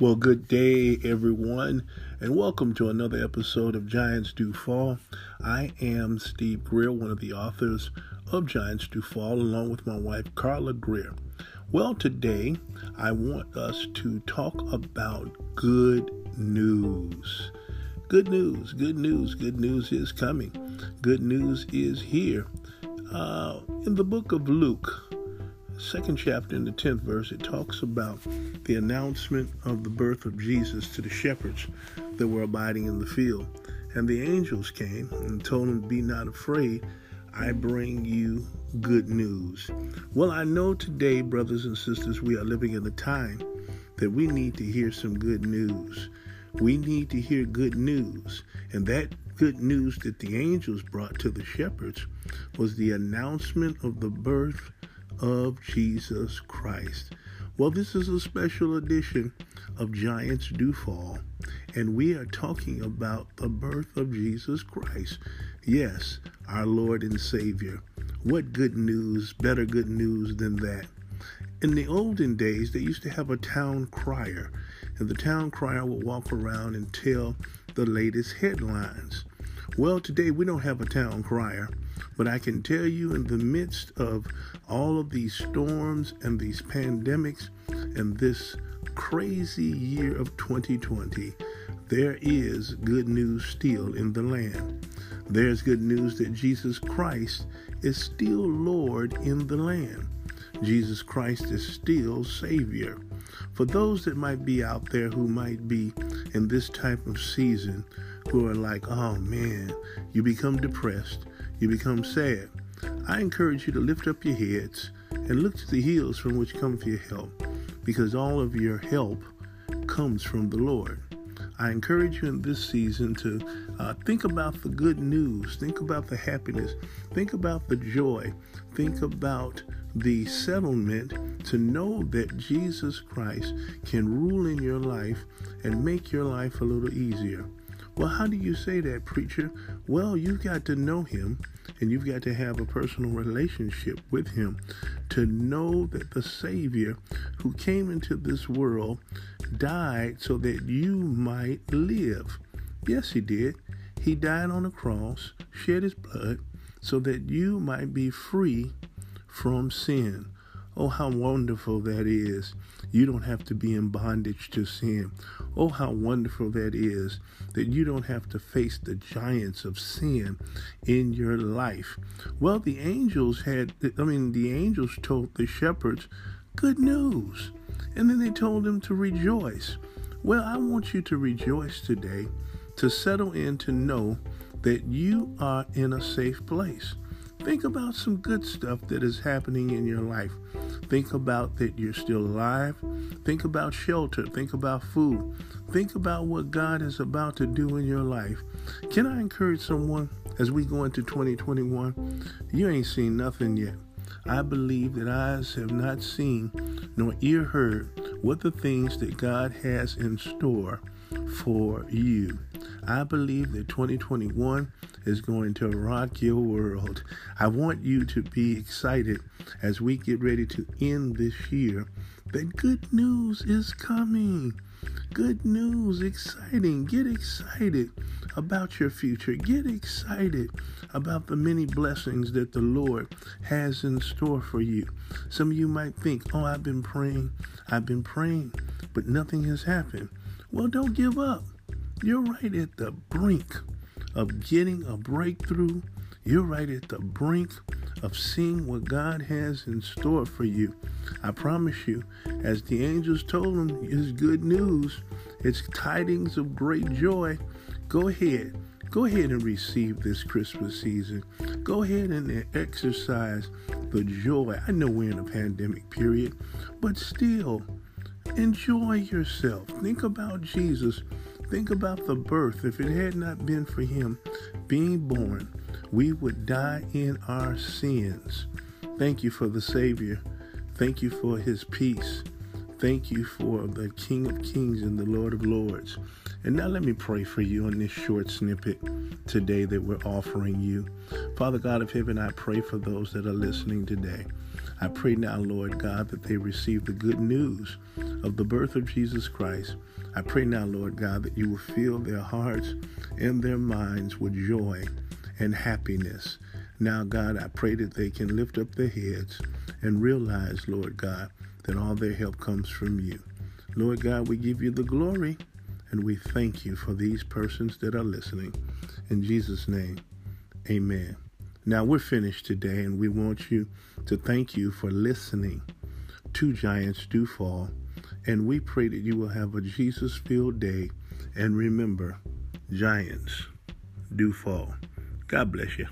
Well, good day, everyone, and welcome to another episode of Giants Do Fall. I am Steve Greer, one of the authors of Giants Do Fall, along with my wife, Carla Greer. Well, today I want us to talk about good news. Good news, good news, good news is coming. Good news is here. Uh, in the book of Luke, second chapter in the 10th verse, it talks about the announcement of the birth of Jesus to the shepherds that were abiding in the field. And the angels came and told them, Be not afraid, I bring you good news. Well, I know today, brothers and sisters, we are living in a time that we need to hear some good news. We need to hear good news. And that good news that the angels brought to the shepherds was the announcement of the birth of Jesus Christ. Well, this is a special edition of Giants Do Fall, and we are talking about the birth of Jesus Christ. Yes, our Lord and Savior. What good news, better good news than that? In the olden days, they used to have a town crier, and the town crier would walk around and tell the latest headlines. Well, today we don't have a town crier, but I can tell you, in the midst of all of these storms and these pandemics and this crazy year of 2020, there is good news still in the land. There's good news that Jesus Christ is still Lord in the land. Jesus Christ is still Savior. For those that might be out there who might be in this type of season, who are like, oh man, you become depressed, you become sad. I encourage you to lift up your heads and look to the hills from which cometh your help, because all of your help comes from the Lord. I encourage you in this season to uh, think about the good news, think about the happiness, think about the joy, think about the settlement to know that Jesus Christ can rule in your life and make your life a little easier. Well, how do you say that, preacher? Well, you've got to know him and you've got to have a personal relationship with him to know that the Savior who came into this world died so that you might live. Yes, he did. He died on the cross, shed his blood, so that you might be free from sin. Oh, how wonderful that is. You don't have to be in bondage to sin. Oh, how wonderful that is that you don't have to face the giants of sin in your life. Well, the angels had, I mean, the angels told the shepherds good news. And then they told them to rejoice. Well, I want you to rejoice today, to settle in to know that you are in a safe place. Think about some good stuff that is happening in your life. Think about that you're still alive. Think about shelter. Think about food. Think about what God is about to do in your life. Can I encourage someone as we go into 2021? You ain't seen nothing yet. I believe that eyes have not seen nor ear heard what the things that God has in store for you. I believe that 2021 is going to rock your world. I want you to be excited as we get ready to end this year that good news is coming. Good news, exciting. Get excited about your future. Get excited about the many blessings that the Lord has in store for you. Some of you might think, oh, I've been praying, I've been praying, but nothing has happened. Well, don't give up. You're right at the brink of getting a breakthrough. You're right at the brink of seeing what God has in store for you. I promise you, as the angels told him, it's good news. It's tidings of great joy. Go ahead. Go ahead and receive this Christmas season. Go ahead and exercise the joy. I know we're in a pandemic period, but still, enjoy yourself. Think about Jesus Think about the birth. If it had not been for him being born, we would die in our sins. Thank you for the Savior. Thank you for his peace. Thank you for the King of Kings and the Lord of Lords. And now let me pray for you in this short snippet today that we're offering you. Father God of heaven, I pray for those that are listening today. I pray now, Lord God, that they receive the good news of the birth of Jesus Christ. I pray now, Lord God, that you will fill their hearts and their minds with joy and happiness. Now, God, I pray that they can lift up their heads and realize, Lord God, that all their help comes from you. Lord God, we give you the glory and we thank you for these persons that are listening. In Jesus' name, amen. Now we're finished today, and we want you to thank you for listening to Giants Do Fall. And we pray that you will have a Jesus filled day. And remember, Giants do fall. God bless you.